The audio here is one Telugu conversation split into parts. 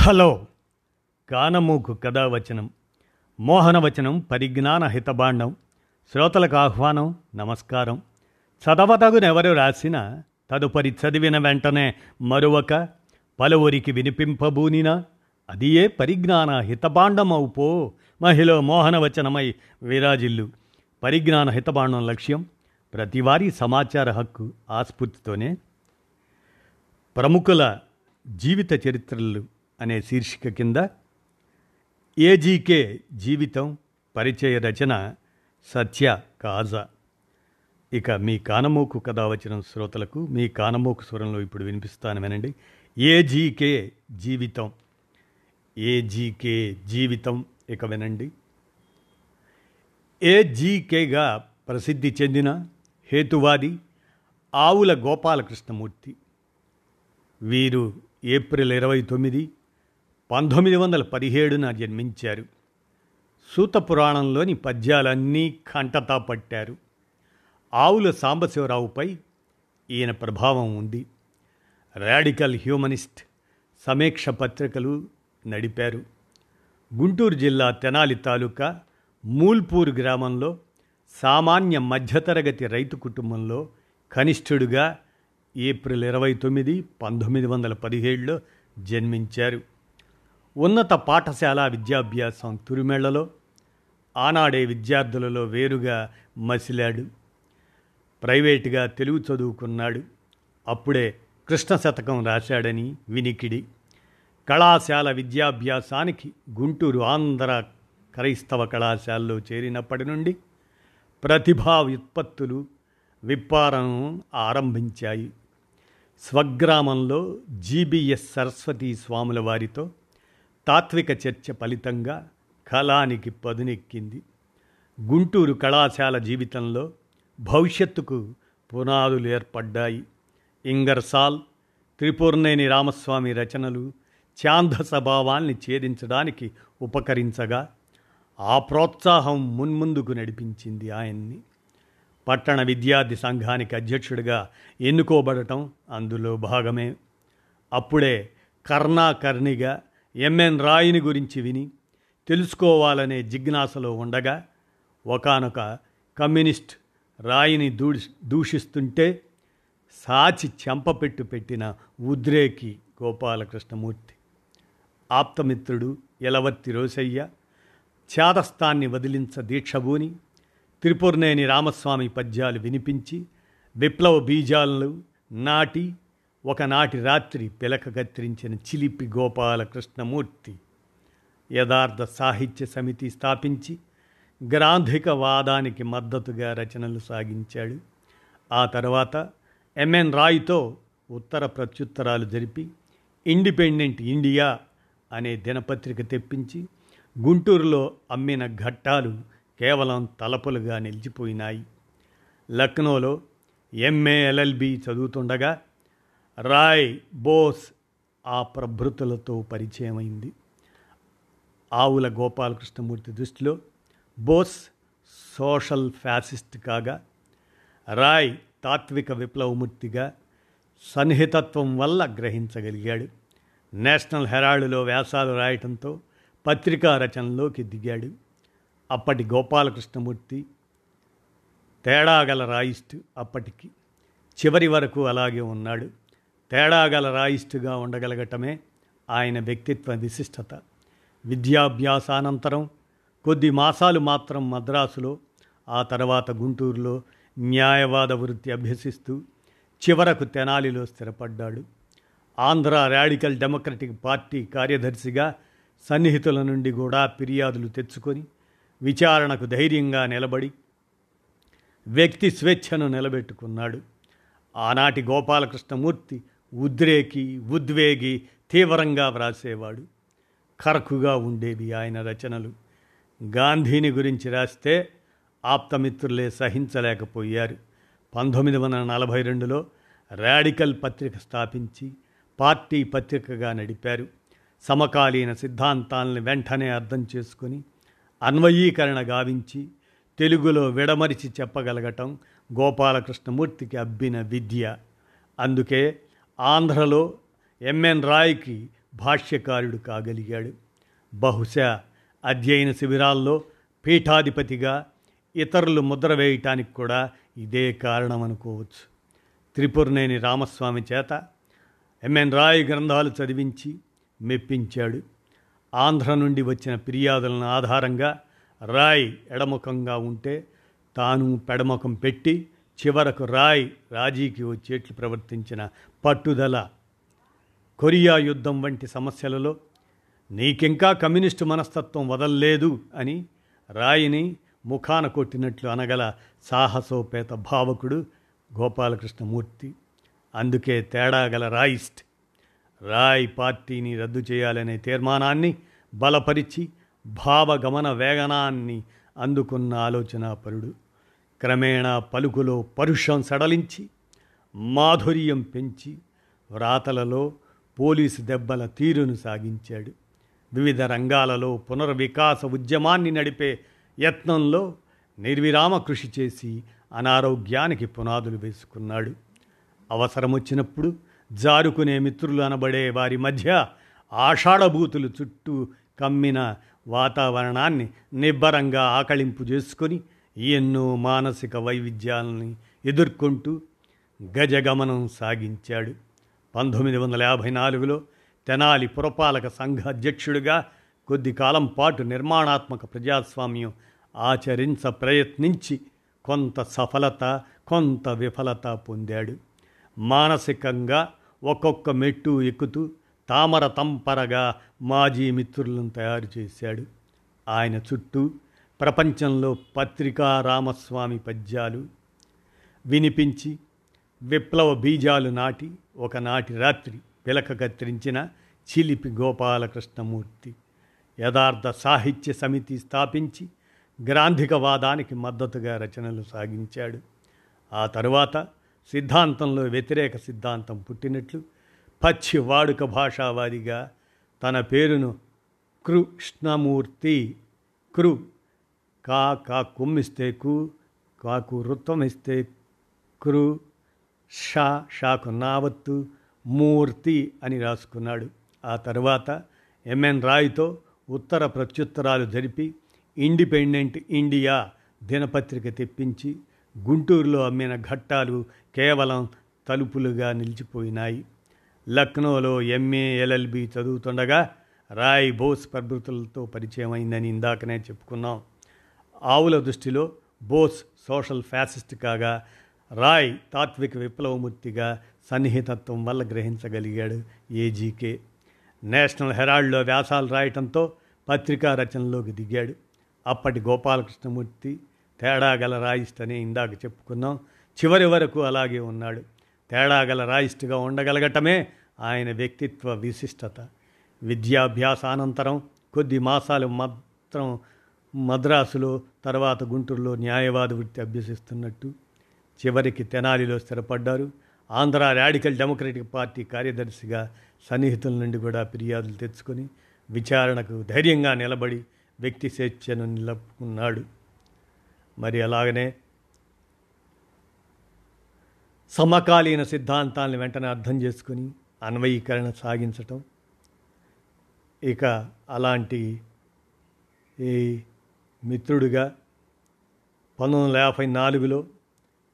హలో. కానమూకు కథావచనం మోహనవచనం పరిజ్ఞాన హితబాండం శ్రోతలకు ఆహ్వానం నమస్కారం. చదవతగునెవరు రాసిన తదుపరి చదివిన వెంటనే మరొక పలువురికి వినిపింపబూనినా అది ఏ పరిజ్ఞాన హితబాండమవుపో మహిళ మోహనవచనమై విరాజిల్లు. పరిజ్ఞాన హితబాండం లక్ష్యం ప్రతివారీ సమాచార హక్కు ఆస్ఫూర్తితోనే. ప్రముఖుల జీవిత చరిత్రలు అనే శీర్షిక కింద ఏజీకే జీవితం పరిచయ రచన సత్య కాజా. ఇక మీ కానమోకు కథ వచ్చిన శ్రోతలకు మీ కానమోకు స్వరంలో ఇప్పుడు వినిపిస్తాను వినండి. ఏజీకే జీవితం. ఏజీకే జీవితం. ఇక వినండి. ఏజీకేగా ప్రసిద్ధి చెందిన హేతువాది ఆవుల గోపాలకృష్ణమూర్తి. వీరు ఏప్రిల్ ఇరవై తొమ్మిది పంతొమ్మిది వందల పదిహేడున జన్మించారు. సూత పురాణంలోని పద్యాలన్నీ కంటతా పట్టారు. ఆవుల సాంబశివరావుపై ఈయన ప్రభావం ఉంది. రాడికల్ హ్యూమనిస్ట్ సమీక్ష పత్రికలు నడిపారు. గుంటూరు జిల్లా తెనాలి తాలూకా మూల్పూర్ గ్రామంలో సామాన్య మధ్యతరగతి రైతు కుటుంబంలో కనిష్ఠుడుగా ఏప్రిల్ ఇరవై తొమ్మిది పంతొమ్మిది వందల పదిహేడులో జన్మించారు. ఉన్నత పాఠశాల విద్యాభ్యాసం తురిమెళ్ళలో ఆనాడే విద్యార్థులలో వేరుగా మసిలాడు. ప్రైవేటుగా తెలుగు చదువుకున్నాడు. అప్పుడే కృష్ణ శతకం రాశాడని వినికిడి. కళాశాల విద్యాభ్యాసానికి గుంటూరు ఆంధ్ర క్రైస్తవ కళాశాలలో చేరినప్పటి నుండి ప్రతిభా వ్యుత్పత్తులు విప్పారం ఆరంభించాయి. స్వగ్రామంలో జీబీఎస్ సరస్వతీ స్వాముల వారితో తాత్విక చర్చ ఫలితంగా కళానికి పదునెక్కింది. గుంటూరు కళాశాల జీవితంలో భవిష్యత్తుకు పునాదులు ఏర్పడ్డాయి. ఇంగర్సాల్ త్రిపుర్నేని రామస్వామి రచనలు ఛాందస భావాల్ని ఛేదించడానికి ఉపకరించగా ఆ ప్రోత్సాహం మున్ముందుకు నడిపించింది ఆయన్ని. పట్టణ విద్యార్థి సంఘానికి అధ్యక్షుడిగా ఎన్నుకోబడటం అందులో భాగమే. అప్పుడే కర్ణాకర్ణిగా ఎంఎన్ రాయిని గురించి విని తెలుసుకోవాలనే జిజ్ఞాసలో ఉండగా ఒకనొక కమ్యూనిస్ట్ రాయిని దూ దూషిస్తుంటే సాచి చెంపపెట్టు పెట్టిన ఉద్రేకి గోపాలకృష్ణమూర్తి ఆప్తమిత్రుడు ఎలవర్తి రోసయ్య ఛాదస్థాన్ని వదిలించ దీక్షభూని త్రిపురనేని రామస్వామి పద్యాలు వినిపించి విప్లవ బీజాలను నాటి ఒకనాటి రాత్రి పిలక కత్తిరించిన చిలిపి గోపాలకృష్ణమూర్తి యథార్థ సాహిత్య సమితి స్థాపించి గ్రాంధిక వాదానికి మద్దతుగా రచనలు సాగించాడు. ఆ తర్వాత ఎంఎన్ రాయ్తో ఉత్తర ప్రత్యుత్తరాలు జరిపి ఇండిపెండెంట్ ఇండియా అనే దినపత్రిక తెప్పించి గుంటూరులో అమ్మిన ఘట్టాలు కేవలం తలపులుగా నిలిచిపోయినాయి. లక్నోలో ఎంఏ ఎల్ఎల్బి చదువుతుండగా రాయ్ బోస్ ఆ ప్రభృతులతో పరిచయమైంది. ఆవుల గోపాలకృష్ణమూర్తి దృష్టిలో బోస్ సోషల్ ఫ్యాసిస్ట్ కాగా రాయ్ తాత్విక విప్లవమూర్తిగా సన్నిహితత్వం వల్ల గ్రహించగలిగాడు. నేషనల్ హెరాల్డ్లో వ్యాసాలు రాయటంతో పత్రికా రచనలోకి దిగాడు. అప్పటి గోపాలకృష్ణమూర్తి తేడాగల రాయిస్టు అప్పటికి చివరి వరకు అలాగే ఉన్నాడు. తేడాగల రాయిస్టుగా ఉండగలగటమే ఆయన వ్యక్తిత్వ విశిష్టత. విద్యాభ్యాసానంతరం కొద్ది మాసాలు మాత్రం మద్రాసులో ఆ తర్వాత గుంటూరులో న్యాయవాద వృత్తి అభ్యసిస్తూ చివరకు తెనాలిలో స్థిరపడ్డాడు. ఆంధ్ర రాడికల్ డెమోక్రటిక్ పార్టీ కార్యదర్శిగా సన్నిహితుల నుండి కూడా ఫిర్యాదులు తెచ్చుకొని విచారణకు ధైర్యంగా నిలబడి వ్యక్తి స్వేచ్ఛను నిలబెట్టుకున్నాడు. ఆనాటి గోపాలకృష్ణమూర్తి ఉద్రేకి ఉద్వేగి తీవ్రంగా వ్రాసేవాడు. కరకుగా ఉండేవి ఆయన రచనలు. గాంధీని గురించి రాస్తే ఆప్తమిత్రులే సహించలేకపోయారు. పంతొమ్మిది వందల నలభై రెండులో రాడికల్ పత్రిక స్థాపించి పార్టీ పత్రికగా నడిపారు. సమకాలీన సిద్ధాంతాలను వెంటనే అర్థం చేసుకొని అన్వయీకరణ గావించి తెలుగులో విడమరిచి చెప్పగలగటం గోపాలకృష్ణమూర్తికి అబ్బిన విద్య. అందుకే ఆంధ్రలో ఎంఎన్ రాయ్కి భాష్యకారుడు కాగలిగాడు. బహుశా అధ్యయన శిబిరాల్లో పీఠాధిపతిగా ఇతరులు ముద్ర వేయటానికి కూడా ఇదే కారణం అనుకోవచ్చు. త్రిపురనేని రామస్వామి చేత ఎంఎన్ రాయ్ గ్రంథాలు చదివించి మెప్పించాడు. ఆంధ్ర నుండి వచ్చిన ఫిర్యాదులను ఆధారంగా రాయ్ ఎడముఖంగా ఉంటే తాను పెడముఖం పెట్టి చివరకు రాయ్ రాజీకి వచ్చేట్లు ప్రవర్తించిన పట్టుదల. కొరియా యుద్ధం వంటి సమస్యలలో నీకింకా కమ్యూనిస్టు మనస్తత్వం వదల్లేదు అని రాయిని ముఖాన కొట్టినట్లు అనగల సాహసోపేత భావకుడు గోపాలకృష్ణమూర్తి. అందుకే తేడా గల రాయిస్ట్ రాయ్ పార్టీని రద్దు చేయాలనే తీర్మానాన్ని బలపరిచి భావగమన వేగనాన్ని అందుకున్న ఆలోచనాపరుడు. క్రమేణా పలుకులో పరుషం సడలించి మాధుర్యం పెంచి వ్రాతలలో పోలీసు దెబ్బల తీరును సాగించాడు. వివిధ రంగాలలో పునర్వికాస ఉద్యమాన్ని నడిపే యత్నంలో నిర్విరామ కృషి చేసి అనారోగ్యానికి పునాదులు వేసుకున్నాడు. అవసరం వచ్చినప్పుడు జారుకునే మిత్రులు అనబడే వారి మధ్య ఆషాఢభూతులు చుట్టూ కమ్మిన వాతావరణాన్ని నిబ్బరంగా ఆకళింపు చేసుకొని ఎన్నో మానసిక వైవిధ్యాలని ఎదుర్కొంటూ గజగమనం సాగించాడు. పంతొమ్మిది వందల యాభై నాలుగులో తెనాలి పురపాలక సంఘ అధ్యక్షుడిగా కొద్ది కాలం పాటు నిర్మాణాత్మక ప్రజాస్వామ్యం ఆచరించ ప్రయత్నించి కొంత సఫలత కొంత విఫలత పొందాడు. మానసికంగా ఒక్కొక్క మెట్టు ఎక్కుతూ తామర తంపరగా మాజీ మిత్రులను తయారు చేశాడు. ఆయన చుట్టూ ప్రపంచంలో పత్రికా రామస్వామి పద్యాలు వినిపించి విప్లవ బీజాలు నాటి ఒకనాటి రాత్రి పిలక కత్తిరించిన చిలిపి గోపాలకృష్ణమూర్తి యథార్థ సాహిత్య సమితి స్థాపించి గ్రాంధికవాదానికి మద్దతుగా రచనలు సాగించాడు. ఆ తరువాత సిద్ధాంతంలో వ్యతిరేక సిద్ధాంతం పుట్టినట్లు పచ్చి వాడుక భాషావాదిగా తన పేరును కృష్ణమూర్తి కృ కా కా కుమ్మిస్తే కు కాకు రుత్వమిస్తే క్రు షా షాకు నావత్తు మూర్తి అని రాసుకున్నాడు. ఆ తర్వాత ఎంఎన్ రాయ్తో ఉత్తర ప్రత్యుత్తరాలు జరిపి ఇండిపెండెంట్ ఇండియా దినపత్రిక తెప్పించి గుంటూరులో అమ్మిన ఘట్టాలు కేవలం తలుపులుగా నిలిచిపోయినాయి. లక్నోలో ఎంఏ ఎల్ఎల్బి చదువుతుండగా రాయ్ బోస్ ప్రభృతులతో పరిచయం అయిందని ఇందాకనే చెప్పుకున్నాం. ఆవుల దృష్టిలో బోస్ సోషల్ ఫ్యాసిస్ట్ కాగా రాయ్ తాత్విక విప్లవమూర్తిగా సన్నిహితత్వం వల్ల గ్రహించగలిగాడు ఏజీకే నేషనల్ హెరాల్డ్లో వ్యాసాలు రాయటంతో పత్రికా రచనలోకి దిగాడు. అప్పటి గోపాలకృష్ణమూర్తి తేడా గల అని ఇందాక చెప్పుకున్నాం. చివరి వరకు అలాగే ఉన్నాడు. తేడా గల రాయిస్ట్గా ఉండగలగటమే ఆయన వ్యక్తిత్వ విశిష్టత. విద్యాభ్యాసానంతరం కొద్ది మాసాలు మాత్రం మద్రాసులో తర్వాత గుంటూరులో న్యాయవాద వృత్తి అభ్యసిస్తున్నట్టు చివరికి తెనాలిలో స్థిరపడ్డారు. ఆంధ్ర రాడికల్ డెమోక్రటిక్ పార్టీ కార్యదర్శిగా సన్నిహితుల నుండి కూడా ఫిర్యాదులు తెచ్చుకొని విచారణకు ధైర్యంగా నిలబడి వ్యక్తి స్వేచ్ఛను నిలుపుకున్నాడు. మరి అలాగనే సమకాలీన సిద్ధాంతాలను వెంటనే అర్థం చేసుకుని అన్వయీకరణ సాగించటం. ఇక అలాంటి ఈ మిత్రుడిగా పంతొమ్మిది వందల యాభై నాలుగులో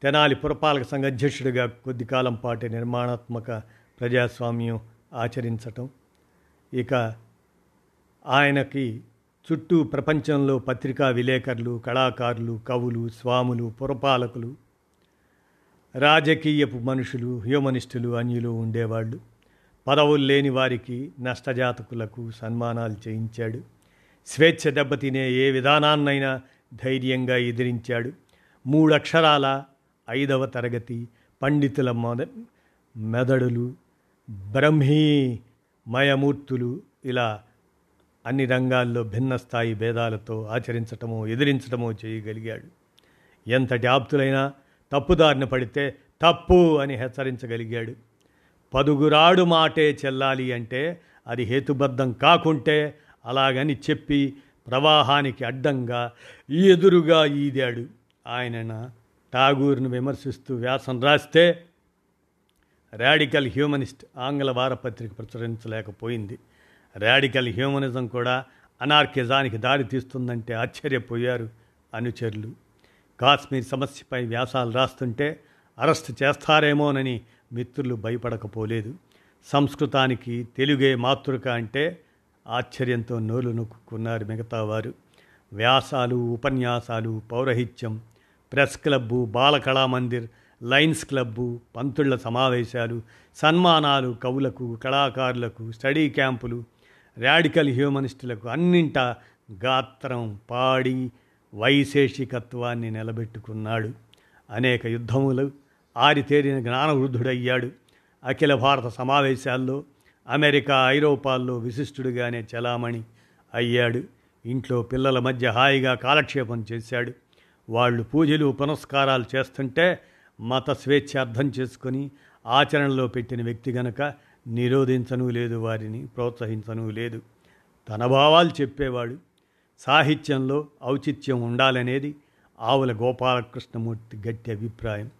తెనాలి పురపాలక సంఘ అధ్యక్షుడిగా కొద్ది కాలం పాటు నిర్మాణాత్మక ప్రజాస్వామ్యం ఆచరించటం. ఇక ఆయనకి చుట్టూ ప్రపంచంలో పత్రికా విలేకరులు కళాకారులు కవులు స్వాములు పురపాలకులు రాజకీయపు మనుషులు హ్యూమనిస్టులు అన్యులు ఉండేవాళ్ళు. పదవులు లేని వారికి నష్టజాతకులకు సన్మానాలు చేయించాడు. స్వేచ్ఛ దెబ్బతినే ఏ విధానాన్నైనా ధైర్యంగా ఎదిరించాడు. మూడక్షరాల ఐదవ తరగతి పండితుల మొద మెదడులు బ్రహ్మీ మయమూర్తులు ఇలా అన్ని రంగాల్లో భిన్న స్థాయి భేదాలతో ఆచరించటమో ఎదిరించటమో చేయగలిగాడు. ఎంతటి ఆప్తులైనా తప్పుదారిన పడితే తప్పు అని హెచ్చరించగలిగాడు. పదుగురాడు మాటే చెల్లాలి అంటే అది హేతుబద్ధం కాకుంటే అలాగని చెప్పి ప్రవాహానికి అడ్డంగా ఎదురుగా ఈదాడు. ఆయన ఠాగూర్ను విమర్శిస్తూ వ్యాసం రాస్తే రాడికల్ హ్యూమనిస్ట్ ఆంగ్ల వారపత్రిక ప్రచురించలేకపోయింది. రాడికల్ హ్యూమనిజం కూడా అనార్కిజానికి దారి తీస్తుందంటే ఆశ్చర్యపోయారు అనుచరులు. కాశ్మీర్ సమస్యపై వ్యాసాలు రాస్తుంటే అరెస్ట్ చేస్తారేమోనని మిత్రులు భయపడకపోలేదు. సంస్కృతానికి తెలుగే మాతృక అంటే ఆశ్చర్యంతో నోలు నొక్కున్నారు మిగతావారు. వ్యాసాలు ఉపన్యాసాలు పౌరహిత్యం press club Balakalamandir Lions club పంతుళ్ళ సమావేశాలు సన్మానాలు కవులకు కళాకారులకు స్టడీ క్యాంపులు రాడికల్ హ్యూమనిస్టులకు అన్నింట గాత్రం పాడి వైశేషికత్వాన్ని నిలబెట్టుకున్నాడు. అనేక యుద్ధములు ఆరితేరిన జ్ఞానవృద్ధుడయ్యాడు. అఖిల భారత సమావేశాల్లో అమెరికా ఐరోపాల్లో విశిష్టుడిగానే చలామణి అయ్యాడు. ఇంట్లో పిల్లల మధ్య హాయిగా కాలక్షేపం చేశాడు. వాళ్ళు పూజలు పునస్కారాలు చేస్తుంటే మత స్వేచ్ఛ అర్థం చేసుకొని ఆచరణలో పెట్టిన వ్యక్తి గనక నిరోధించను లేదు వారిని ప్రోత్సహించను లేదు. తన భావాలు చెప్పేవాడు. సాహిత్యంలో ఔచిత్యం ఉండాలనేది ఆవుల గోపాలకృష్ణమూర్తి గట్టి అభిప్రాయం.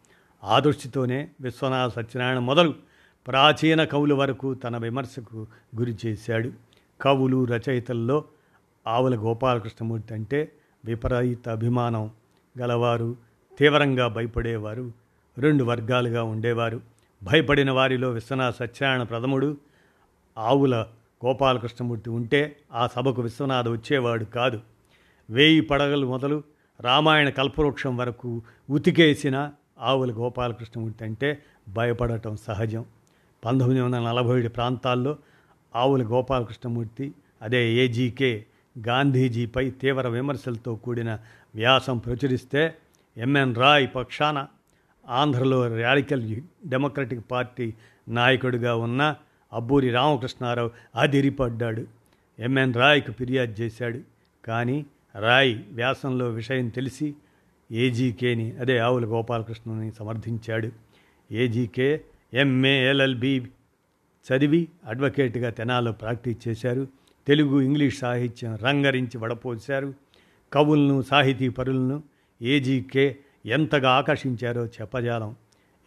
ఆ దృష్టితోనే విశ్వనాథ సత్యనారాయణ మొదలు ప్రాచీన కవుల వరకు తన విమర్శకు గురి చేశాడు. కవులు రచయితల్లో ఆవుల గోపాలకృష్ణమూర్తి అంటే విపరీత అభిమానం గలవారు తీవ్రంగా భయపడేవారు రెండు వర్గాలుగా ఉండేవారు. భయపడిన వారిలో విశ్వనాథ సత్యనారాయణ ప్రథముడు ఆవుల గోపాలకృష్ణమూర్తి ఉంటే ఆ సభకు విశ్వనాథ వచ్చేవాడు కాదు. వేయి పడగలు మొదలు రామాయణ కల్పవృక్షం వరకు ఉతికేసిన ఆవుల గోపాలకృష్ణమూర్తి అంటే భయపడటం సహజం. పంతొమ్మిది వందల నలభై ఏడు ప్రాంతాల్లో ఆవుల గోపాలకృష్ణమూర్తి అదే ఏజీకే గాంధీజీపై తీవ్ర విమర్శలతో కూడిన వ్యాసం ప్రచురిస్తే ఎంఎన్ రాయ్ పక్షాన ఆంధ్రలో రాడికల్ డెమోక్రటిక్ పార్టీ నాయకుడిగా ఉన్న అబ్బూరి రామకృష్ణారావు అదిరిపడ్డాడు. ఎంఎన్ రాయ్కు ఫిర్యాదు చేశాడు. కానీ రాయ్ వ్యాసంలో విషయం తెలిసి ఏజీకేని అదే ఆవుల గోపాలకృష్ణని సమర్థించాడు. ఏజీకే ఎంఏ ఎల్ఎల్బి చదివి అడ్వకేట్గా తెనాలో ప్రాక్టీస్ చేశారు. తెలుగు ఇంగ్లీష్ సాహిత్యం రంగరించి వడపోశారు. కవులను సాహితీ పరులను ఏజీకే ఎంతగా ఆకర్షించారో చెప్పజాలం.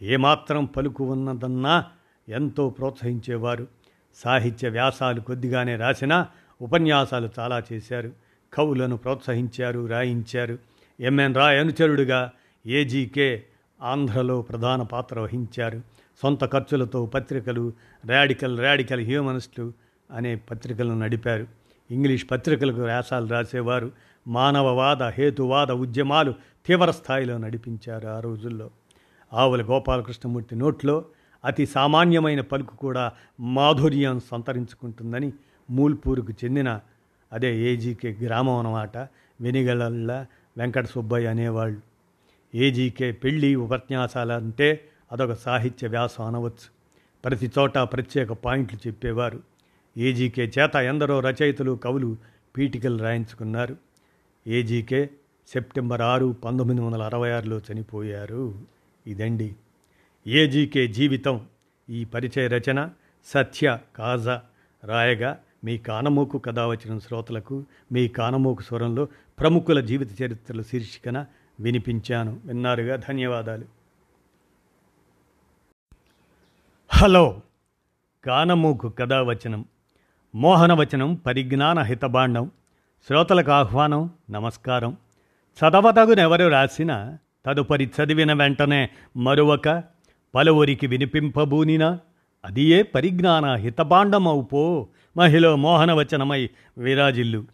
ఏమాత్రం పలుకు ఉన్నదన్నా ఎంతో ప్రోత్సహించేవారు. సాహిత్య వ్యాసాలు కొద్దిగానే రాసినా ఉపన్యాసాలు చాలా చేశారు. కవులను ప్రోత్సహించారు రాయించారు. ఎంఎన్ రాయ్ అనుచరుడుగా ఏజీకే ఆంధ్రలో ప్రధాన పాత్ర వహించారు. సొంత ఖర్చులతో పత్రికలు రాడికల్ రాడికల్ హ్యూమనిస్టులు అనే పత్రికలను నడిపారు. ఇంగ్లీష్ పత్రికలకు వ్యాసాలు రాసేవారు. మానవవాద హేతువాద ఉద్యమాలు తీవ్ర స్థాయిలో నడిపించారు ఆ రోజుల్లో. ఆవుల గోపాలకృష్ణమూర్తి నోట్లో అతి సామాన్యమైన పలుకు కూడా మాధుర్యం సంతరించుకుంటుందని మూల్పూరుకు చెందిన అదే ఏజీకే గ్రామం అన్నమాట వెనిగళ్ళ వెంకట సుబ్బయ్య అనేవాళ్ళు. ఏజీకే పెళ్ళి ఉపన్యాసాలంటే అదొక సాహిత్య వ్యాసం అనవచ్చు. ప్రతి చోట ప్రత్యేక పాయింట్లు చెప్పేవారు. ఏజీకే చేత ఎందరో రచయితలు కవులు పీఠికలు రాయించుకున్నారు. ఏజీకే సెప్టెంబర్ ఆరు పంతొమ్మిది వందల అరవై ఆరులో చనిపోయారు. ఇదండి. ఏజీకే జీవితం. ఈ పరిచయ రచన సత్య కాజా రాయగా మీ కానమోకు కథ వచ్చిన శ్రోతలకు మీ కానమోకు స్వరంలో ప్రముఖుల జీవిత చరిత్రల శీర్షికన వినిపించాను. విన్నారుగా? ధన్యవాదాలు. హలో. కానమూకు కథావచనం మోహనవచనం పరిజ్ఞాన హితబాండం శ్రోతలకు ఆహ్వానం నమస్కారం. చదవతగునెవరు రాసిన తదుపరి చదివిన వెంటనే మరొక పలువురికి వినిపింపబూనినా అది ఏ పరిజ్ఞాన హితబాండమవుపో మహిళ మోహనవచనమై విరాజిల్లు.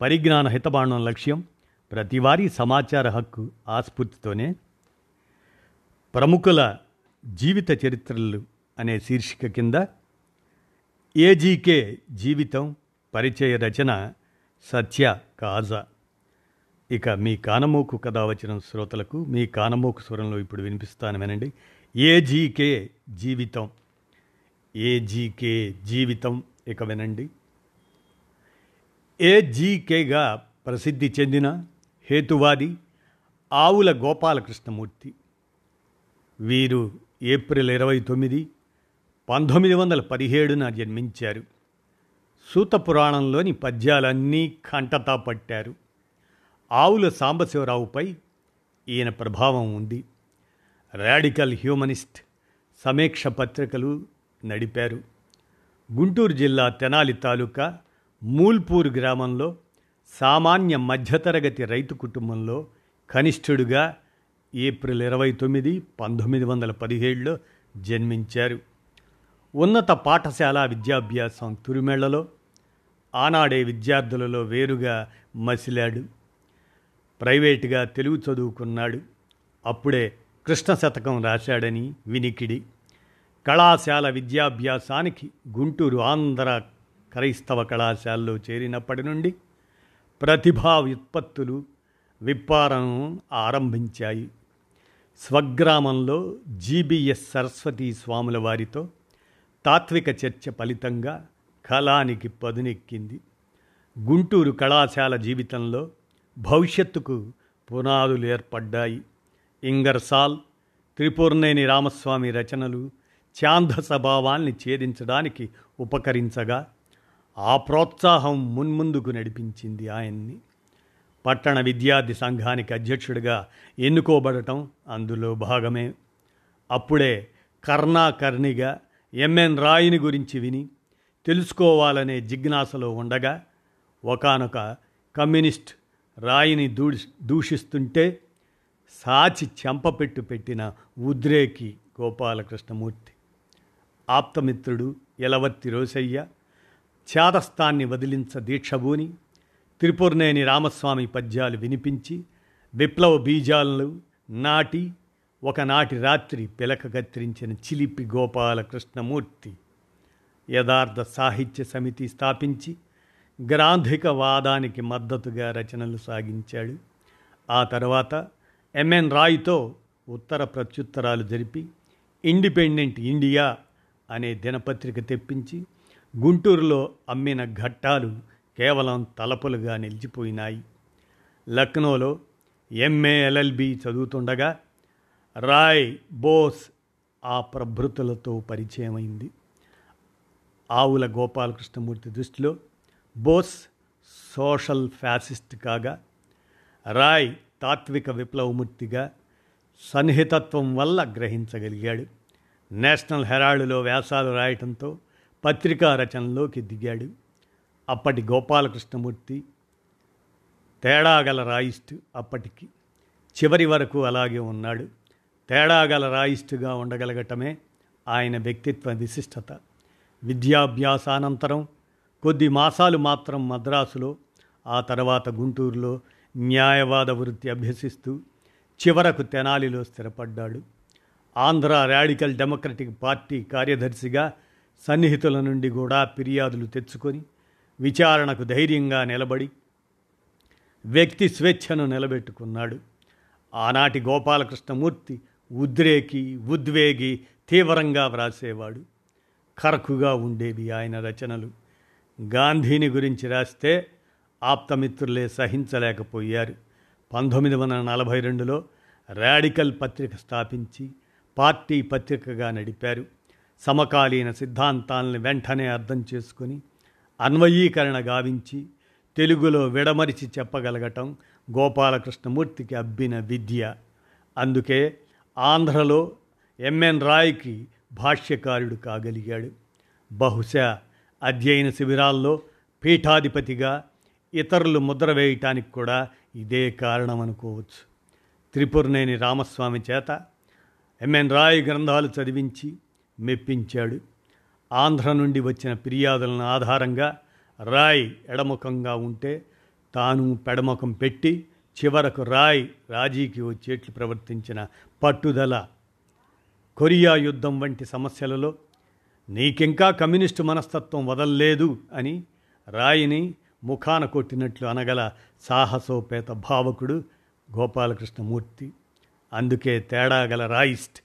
పరిజ్ఞాన హితబాండం లక్ష్యం ప్రతివారీ సమాచార హక్కు ఆస్ఫూర్తితోనే. ప్రముఖుల జీవిత చరిత్రలు అనే శీర్షిక కింద ఏజీకే జీవితం పరిచయ రచన సత్య కాజా. ఇక మీ కానమోకు కథ వచ్చిన శ్రోతలకు మీ కానమోకు స్వరంలో ఇప్పుడు వినిపిస్తాను వినండి. ఏజీకే జీవితం. ఏజీకే జీవితం ఇక వినండి. ఏజీకేగా ప్రసిద్ధి చెందిన హేతువాది ఆవుల గోపాలకృష్ణమూర్తి. వీరు ఏప్రిల్ ఇరవై తొమ్మిది పంతొమ్మిది వందల పదిహేడున జన్మించారు. సూత పురాణంలోని పద్యాలన్నీ కంటతా పట్టారు. ఆవుల సాంబశివరావుపై ఈయన ప్రభావం ఉంది. రాడికల్ హ్యూమనిస్ట్ సమీక్ష పత్రికలు నడిపారు. గుంటూరు జిల్లా తెనాలి తాలూకా మూల్పూర్ గ్రామంలో సామాన్య మధ్యతరగతి రైతు కుటుంబంలో కనిష్ఠుడుగా ఏప్రిల్ ఇరవై తొమ్మిది పంతొమ్మిది వందల పదిహేడులో జన్మించారు. ఉన్నత పాఠశాల విద్యాభ్యాసం తురిమెళ్ళలో ఆనాడే విద్యార్థులలో వేరుగా మసిలాడు. ప్రైవేటుగా తెలుగు చదువుకున్నాడు. అప్పుడే కృష్ణ శతకం రాశాడని వినికిడి. కళాశాల విద్యాభ్యాసానికి గుంటూరు ఆంధ్ర క్రైస్తవ కళాశాలలో చేరినప్పటి నుండి ప్రతిభా వ్యుత్పత్తులు విప్పారం ఆరంభించాయి. స్వగ్రామంలో జీబీఎస్ సరస్వతీ స్వాముల వారితో తాత్విక చర్చ ఫలితంగా కళానికి పదునెక్కింది. గుంటూరు కళాశాల జీవితంలో భవిష్యత్తుకు పునాదులు ఏర్పడ్డాయి. ఇంగర్సాల్ త్రిపూర్ణేని రామస్వామి రచనలు ఛాందస భావాల్ని ఛేదించడానికి ఉపకరించగా ఆ ప్రోత్సాహం మున్ముందుకు నడిపించింది ఆయన్ని. పట్టణ విద్యార్థి సంఘానికి అధ్యక్షుడిగా ఎన్నుకోబడటం అందులో భాగమే. అప్పుడే కర్ణాకర్ణిగా ఎంఎన్ రాయిని గురించి విని తెలుసుకోవాలనే జిజ్ఞాసలో ఉండగా ఒకనొక కమ్యూనిస్ట్ రాయిని దూ దూషిస్తుంటే సాచి చెంపపెట్టు పెట్టిన ఉద్రేకి గోపాలకృష్ణమూర్తి. ఆప్తమిత్రుడు ఎలవర్తి రోసయ్య ఛాదస్థాన్ని వదిలించ దీక్షభూని త్రిపురనేని రామస్వామి పద్యాలు వినిపించి విప్లవ బీజాలను నాటి ఒకనాటి రాత్రి పిలక కత్తిరించిన చిలిపి గోపాలకృష్ణమూర్తి యథార్థ సాహిత్య సమితి స్థాపించి గ్రాంధిక వాదానికి మద్దతుగా రచనలు సాగించాడు. ఆ తర్వాత ఎంఎన్ రాయ్తో ఉత్తర ప్రత్యుత్తరాలు జరిపి ఇండిపెండెంట్ ఇండియా అనే దినపత్రిక తెప్పించి గుంటూరులో అమ్మిన ఘట్టాలు కేవలం తలపులుగా నిలిచిపోయినాయి. లక్నోలో ఎంఏ ఎల్ఎల్బి చదువుతుండగా రాయ్ బోస్ ఆ ప్రభృతులతో పరిచయమైంది. ఆవుల గోపాలకృష్ణమూర్తి దృష్టిలో బోస్ సోషల్ ఫ్యాసిస్ట్ కాగా రాయ్ తాత్విక విప్లవమూర్తిగా సన్నిహితత్వం వల్ల గ్రహించగలిగాడు. నేషనల్ హెరాల్డ్లో వ్యాసాలు రాయటంతో పత్రికా రచనలోకి దిగాడు. అప్పటి గోపాలకృష్ణమూర్తి తేడాగల రాయిస్టు అప్పటికి చివరి వరకు అలాగే ఉన్నాడు. తేడాగల రాయిస్టుగా ఉండగలగటమే ఆయన వ్యక్తిత్వ విశిష్టత. విద్యాభ్యాసానంతరం కొద్ది మాసాలు మాత్రం మద్రాసులో ఆ తర్వాత గుంటూరులో న్యాయవాద వృత్తి అభ్యసిస్తూ చివరకు తెనాలిలో స్థిరపడ్డాడు. ఆంధ్ర రాడికల్ డెమోక్రటిక్ పార్టీ కార్యదర్శిగా సన్నిహితుల నుండి కూడా ఫిర్యాదులు తెచ్చుకొని విచారణకు ధైర్యంగా నిలబడి వ్యక్తి స్వేచ్ఛను నిలబెట్టుకున్నాడు. ఆనాటి గోపాలకృష్ణమూర్తి ఉద్రేకి ఉద్వేగి తీవ్రంగా వ్రాసేవాడు. కరకుగా ఉండేవి ఆయన రచనలు. గాంధీని గురించి రాస్తే ఆప్తమిత్రులే సహించలేకపోయారు. పంతొమ్మిది వందల నలభై రెండులో రాడికల్ పత్రిక స్థాపించి పార్టీ పత్రికగా నడిపారు. సమకాలీన సిద్ధాంతాలను వెంటనే అర్థం చేసుకుని అన్వయీకరణ గావించి తెలుగులో విడమరిచి చెప్పగలగటం గోపాలకృష్ణమూర్తికి అబ్బిన విద్య. అందుకే ఆంధ్రలో ఎంఎన్ రాయ్కి భాష్యకారుడు కాగలిగాడు. బహుశా అధ్యయన శిబిరాల్లో పీఠాధిపతిగా ఇతరులు ముద్ర వేయటానికి కూడా ఇదే కారణం అనుకోవచ్చు త్రిపురనేని రామస్వామి చేత ఎంఎన్ రాయ్ గ్రంథాలు చదివించి మెప్పించాడు. ఆంధ్ర నుండి వచ్చిన ఫిర్యాదులను ఆధారంగా రాయ్ ఎడముఖంగా ఉంటే తాను పెడముఖం పెట్టి చివరకు రాయ్ రాజీకి వచ్చేట్లు ప్రవర్తించిన పట్టుదల. కొరియా యుద్ధం వంటి సమస్యలలో నీకింకా కమ్యూనిస్టు మనస్తత్వం వదల్లేదు అని రాయిని ముఖాన కొట్టినట్లు అనగల సాహసోపేత భావకుడు గోపాలకృష్ణమూర్తి. అందుకే తేడాగల రాయిస్ట్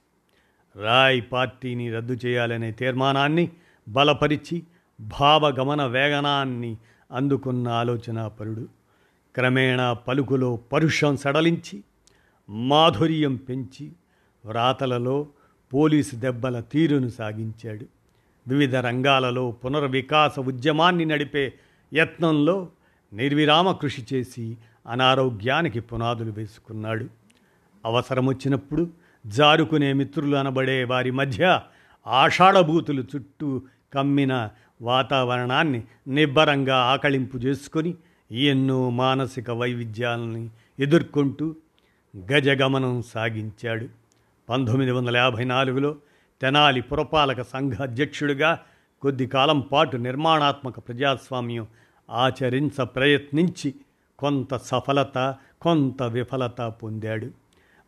రాయ్ పార్టీని రద్దు చేయాలనే తీర్మానాన్ని బలపరిచి భావగమన వేగనాన్ని అందుకున్న ఆలోచనాపరుడు. క్రమేణా పలుకులో పరుషం సడలించి మాధుర్యం పెంచి వ్రాతలలో పోలీసు దెబ్బల తీరును సాగించాడు. వివిధ రంగాలలో పునర్వికాస ఉద్యమాన్ని నడిపే యత్నంలో నిర్విరామ కృషి చేసి అనారోగ్యానికి పునాదులు వేసుకున్నాడు. అవసరం వచ్చినప్పుడు జారుకునే మిత్రులు అనబడే వారి మధ్య ఆషాఢభూతులు చుట్టూ కమ్మిన వాతావరణాన్ని నిబ్బరంగా ఆకళింపు చేసుకొని ఎన్నో మానసిక వైవిధ్యాలని ఎదుర్కొంటూ గజగమనం సాగించాడు. పంతొమ్మిది వందల యాభై నాలుగులో తెనాలి పురపాలక సంఘ అధ్యక్షుడిగా కొద్ది కాలం పాటు నిర్మాణాత్మక ప్రజాస్వామ్యం ఆచరించ ప్రయత్నించి కొంత సఫలత కొంత విఫలత పొందాడు.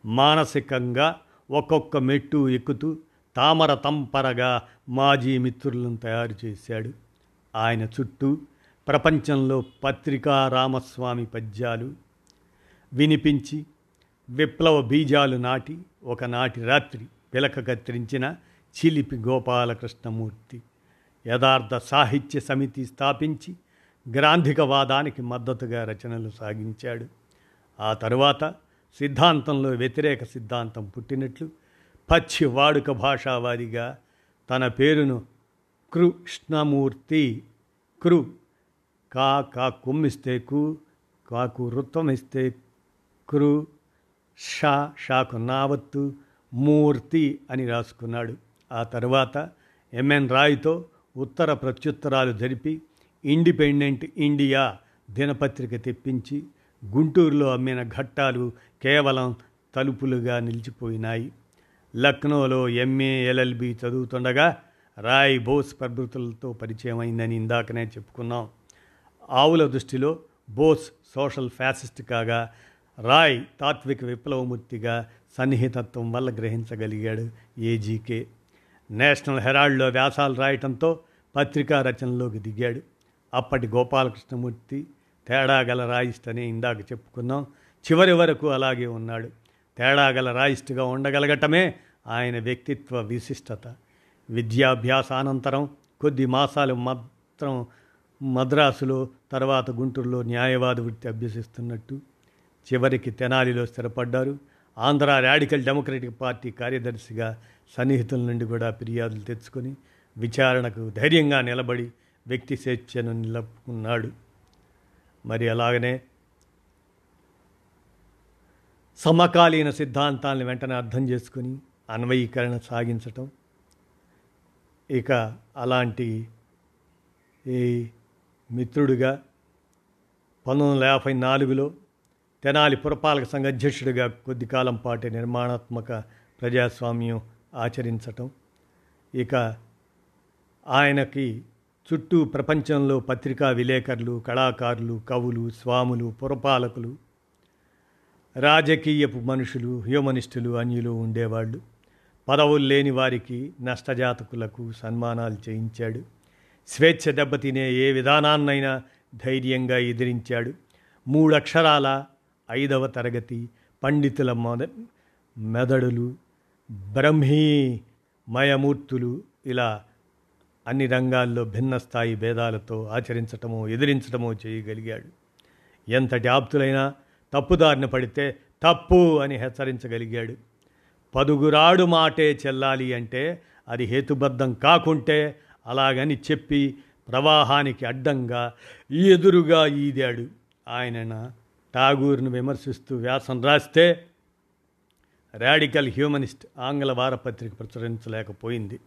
మానసికంగా ఒక్కొక్క మెట్టు ఎక్కుతూ తామర తంపరగా మాజీ మిత్రులను తయారు చేశాడు. ఆయన చుట్టూ ప్రపంచంలో పత్రికా రామస్వామి పద్యాలు వినిపించి విప్లవ బీజాలు నాటి ఒకనాటి రాత్రి పిలక కత్తిరించిన చిలిపి గోపాలకృష్ణమూర్తి యథార్థ సాహిత్య సమితి స్థాపించి గ్రాంధికవాదానికి మద్దతుగా రచనలు సాగించాడు. ఆ తరువాత సిద్ధాంతంలో వ్యతిరేక సిద్ధాంతం పుట్టినట్లు పచ్చి వాడుక భాషావాదిగా తన పేరును కృష్ణమూర్తి కృ కా కా కుమ్మిస్తే కు కాకు రుత్వమిస్తే కృ షా షాకు నావత్తు మూర్తి అని రాసుకున్నాడు. ఆ తర్వాత ఎంఎన్ రాయ్తో ఉత్తర ప్రత్యుత్తరాలు జరిపి ఇండిపెండెంట్ ఇండియా దినపత్రిక తెప్పించి గుంటూరులో అమ్మిన ఘట్టాలు కేవలం తలుపులుగా నిలిచిపోయినాయి. లక్నోలో ఎంఏ ఎల్ఎల్బి చదువుతుండగా రాయ్ బోస్ ప్రభృతులతో పరిచయం అయిందని ఇందాకనే చెప్పుకున్నాం. ఆవుల దృష్టిలో బోస్ సోషల్ ఫ్యాసిస్ట్ కాగా రాయ్ తాత్విక విప్లవమూర్తిగా సన్నిహితత్వం వల్ల గ్రహించగలిగాడు ఏజీకే నేషనల్ హెరాల్డ్లో వ్యాసాలు రాయటంతో పత్రికా రచనలోకి దిగాడు. అప్పటి గోపాలకృష్ణమూర్తి తేడా గల రాయిస్టని ఇందాక చెప్పుకున్నాం. చివరి వరకు అలాగే ఉన్నాడు. తేడా గల ఉండగలగటమే ఆయన వ్యక్తిత్వ విశిష్టత. విద్యాభ్యాసానంతరం కొద్ది మాసాలు మాత్రం మద్రాసులో తర్వాత గుంటూరులో న్యాయవాద వృత్తి అభ్యసిస్తున్నట్టు చివరికి తెనాలిలో స్థిరపడ్డారు. ఆంధ్ర రాడికల్ డెమోక్రటిక్ పార్టీ కార్యదర్శిగా సన్నిహితుల నుండి కూడా ఫిర్యాదులు తెచ్చుకొని విచారణకు ధైర్యంగా నిలబడి వ్యక్తి స్వేచ్ఛను నిలుపుకున్నాడు. మరి అలాగనే సమకాలీన సిద్ధాంతాలను వెంటనే అర్థం చేసుకుని అన్వయీకరణ సాగించటం. ఇక అలాంటి ఈ మిత్రుడిగా పంతొమ్మిది వందల యాభై నాలుగులో తెనాలి పురపాలక సంఘ అధ్యక్షుడిగా కొద్ది కాలం పాటు నిర్మాణాత్మక ప్రజాస్వామ్యం ఆచరించటం. ఇక ఆయనకి చుట్టూ ప్రపంచంలో పత్రికా విలేకరులు కళాకారులు కవులు స్వాములు పురపాలకులు రాజకీయపు మనుషులు హ్యూమనిస్టులు అన్యులు ఉండేవాళ్ళు. పదవులు లేని వారికి నష్టజాతకులకు సన్మానాలు చేయించాడు. స్వేచ్ఛ దెబ్బతినే ఏ విధానాన్నైనా ధైర్యంగా ఎదిరించాడు. మూడక్షరాల ఐదవ తరగతి పండితుల మొద మెదడులు బ్రహ్మీ మయమూర్తులు ఇలా అన్ని రంగాల్లో భిన్న స్థాయి భేదాలతో ఆచరించటమో ఎదిరించటమో చేయగలిగాడు. ఎంతటి ఆప్తులైనా తప్పుదారిన పడితే తప్పు అని హెచ్చరించగలిగాడు. పదుగురాడు మాటే చెల్లాలి అంటే అది హేతుబద్ధం కాకుంటే అలాగని చెప్పి ప్రవాహానికి అడ్డంగా ఎదురుగా ఈదాడు. ఆయన ఠాగూర్ను విమర్శిస్తూ వ్యాసం రాస్తే రాడికల్ హ్యూమనిస్ట్ ఆంగ్ల వారపత్రిక ప్రచురించలేకపోయింది.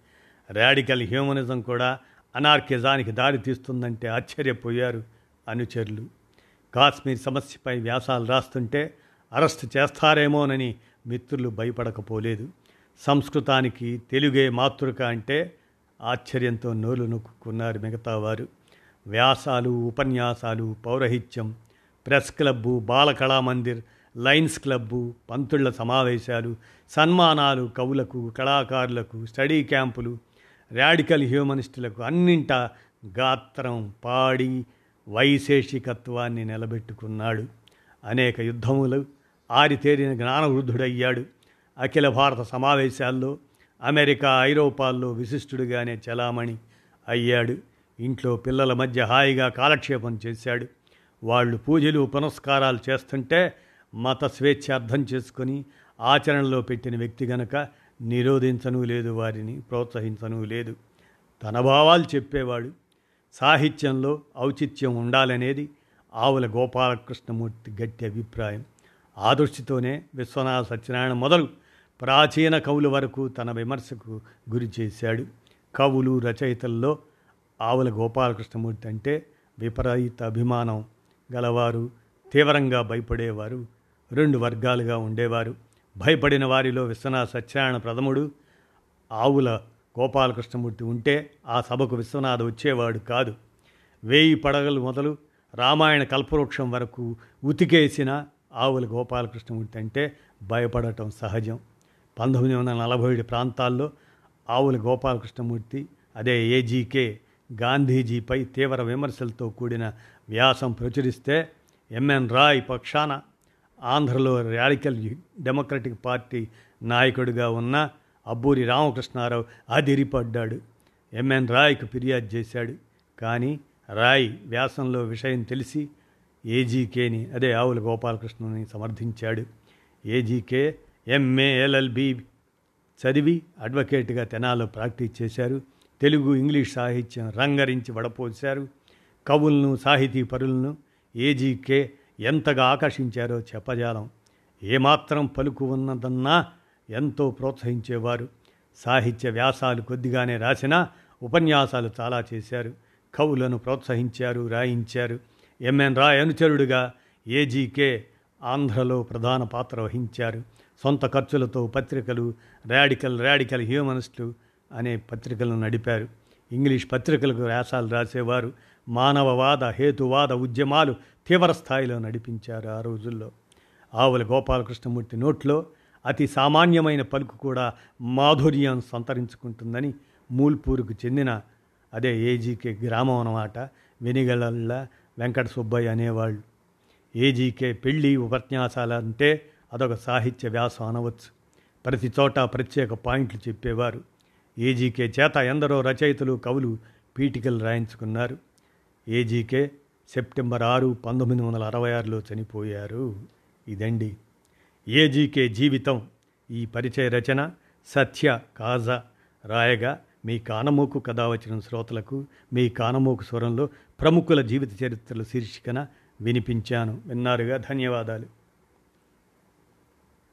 రాడికల్ హ్యూమనిజం కూడా అనార్కిజానికి దారి తీస్తుందంటే ఆశ్చర్యపోయారు అనుచరులు. కాశ్మీర్ సమస్యపై వ్యాసాలు రాస్తుంటే అరెస్ట్ చేస్తారేమోనని మిత్రులు భయపడకపోలేదు. సంస్కృతానికి తెలుగే మాతృక అంటే ఆశ్చర్యంతో నోలు నొక్కున్నారు మిగతా వారు వ్యాసాలు ఉపన్యాసాలు పౌరహిత్యం press club Balakalamandir Lions club పంతుళ్ళ సమావేశాలు సన్మానాలు కవులకు కళాకారులకు స్టడీ క్యాంపులు రాడికల్ హ్యూమనిస్టులకు అన్నింట గాత్రం పాడి వైశేషికత్వాన్ని నిలబెట్టుకున్నాడు. అనేక యుద్ధములు ఆరితేరిన జ్ఞానవృద్ధుడయ్యాడు. అఖిల భారత సమావేశాల్లో అమెరికా ఐరోపాల్లో విశిష్టుడిగానే చలామణి అయ్యాడు. ఇంట్లో పిల్లల మధ్య హాయిగా కాలక్షేపం చేశాడు. వాళ్ళు పూజలు పునస్కారాలు చేస్తుంటే మత స్వేచ్ఛ అర్థం చేసుకొని ఆచరణలో పెట్టిన వ్యక్తి గనక నిరోధించను లేదు వారిని ప్రోత్సహించను లేదు. తన భావాలు చెప్పేవాడు. సాహిత్యంలో ఔచిత్యం ఉండాలనేది ఆవుల గోపాలకృష్ణమూర్తి గట్టి అభిప్రాయం. ఆ దృష్టితోనే విశ్వనాథ సత్యనారాయణ మొదలు ప్రాచీన కవుల వరకు తన విమర్శకు గురి చేశాడు. కవులు రచయితల్లో ఆవుల గోపాలకృష్ణమూర్తి అంటే విపరీత అభిమానం గలవారు తీవ్రంగా భయపడేవారు రెండు వర్గాలుగా ఉండేవారు. భయపడిన వారిలో విశ్వనాథ సత్యనారాయణ ప్రథముడు ఆవుల గోపాలకృష్ణమూర్తి ఉంటే ఆ సభకు విశ్వనాథ వచ్చేవాడు కాదు. వేయి పడగలు మొదలు రామాయణ కల్పవృక్షం వరకు ఉతికేసిన ఆవుల గోపాలకృష్ణమూర్తి అంటే భయపడటం సహజం. పంతొమ్మిది వందల నలభై ఏడు ప్రాంతాల్లో ఆవుల గోపాలకృష్ణమూర్తి అదే ఏజీకే గాంధీజీపై తీవ్ర విమర్శలతో కూడిన వ్యాసం ప్రచురిస్తే ఎంఎన్ రాయ్ పక్షాన ఆంధ్రలో రాడికల్ డెమోక్రటిక్ పార్టీ నాయకుడిగా ఉన్న అబ్బూరి రామకృష్ణారావు అదిరిపడ్డాడు. ఎంఎన్ రాయ్కు ఫిర్యాదు చేశాడు. కానీ రాయ్ వ్యాసంలో విషయం తెలిసి ఏజీకేని అదే ఆవుల గోపాలకృష్ణని సమర్థించాడు. ఏజీకే ఎంఏఎల్ఎల్బి చదివి అడ్వకేట్గా తెనాలో ప్రాక్టీస్ చేశారు. తెలుగు ఇంగ్లీష్ సాహిత్యం రంగరించి వడపోశారు. కవులను సాహితీ పరులను ఏజీకే ఎంతగా ఆకర్షించారో చెప్పజాలం. ఏమాత్రం పలుకు ఉన్నదన్నా ఎంతో ప్రోత్సహించేవారు. సాహిత్య వ్యాసాలు కొద్దిగానే రాసినా ఉపన్యాసాలు చాలా చేశారు. కవులను ప్రోత్సహించారు రాయించారు. ఎంఎన్ రాయ్ అనుచరుడుగా ఏజీకే ఆంధ్రలో ప్రధాన పాత్ర వహించారు. సొంత ఖర్చులతో పత్రికలు రాడికల్ రాడికల్ హ్యూమనిస్టులు అనే పత్రికలను నడిపారు. ఇంగ్లీష్ పత్రికలకు వ్యాసాలు రాసేవారు. మానవవాద హేతువాద ఉద్యమాలు తీవ్రస్థాయిలో నడిపించారు ఆ రోజుల్లో. ఆవుల గోపాలకృష్ణమూర్తి నోట్లో అతి సామాన్యమైన పలుకు కూడా మాధుర్యం సంతరించుకుంటుందని మూల్పూరుకు చెందిన అదే ఏజీకే గ్రామం అన్నమాట వెనిగళ్ళ వెంకట సుబ్బయ్య అనేవాళ్ళు. ఏజీకే పెళ్ళి ఉపన్యాసాలంటే అదొక సాహిత్య వ్యాసం అనవచ్చు. ప్రతి చోట ప్రత్యేక పాయింట్లు చెప్పేవారు. ఏజీకే చేత ఎందరో రచయితలు కవులు పీఠికలు రాయించుకున్నారు. ఏజీకే సెప్టెంబర్ ఆరు పంతొమ్మిది వందల అరవై ఆరులో చనిపోయారు. ఇదండి. ఏజీకే జీవితం. ఈ పరిచయ రచన సత్య కాజా రాయగా మీ కానమోకు కథ వచ్చిన శ్రోతలకు మీ కానమోకు స్వరంలో ప్రముఖుల జీవిత చరిత్రల శీర్షికన వినిపించాను. విన్నారుగా? ధన్యవాదాలు.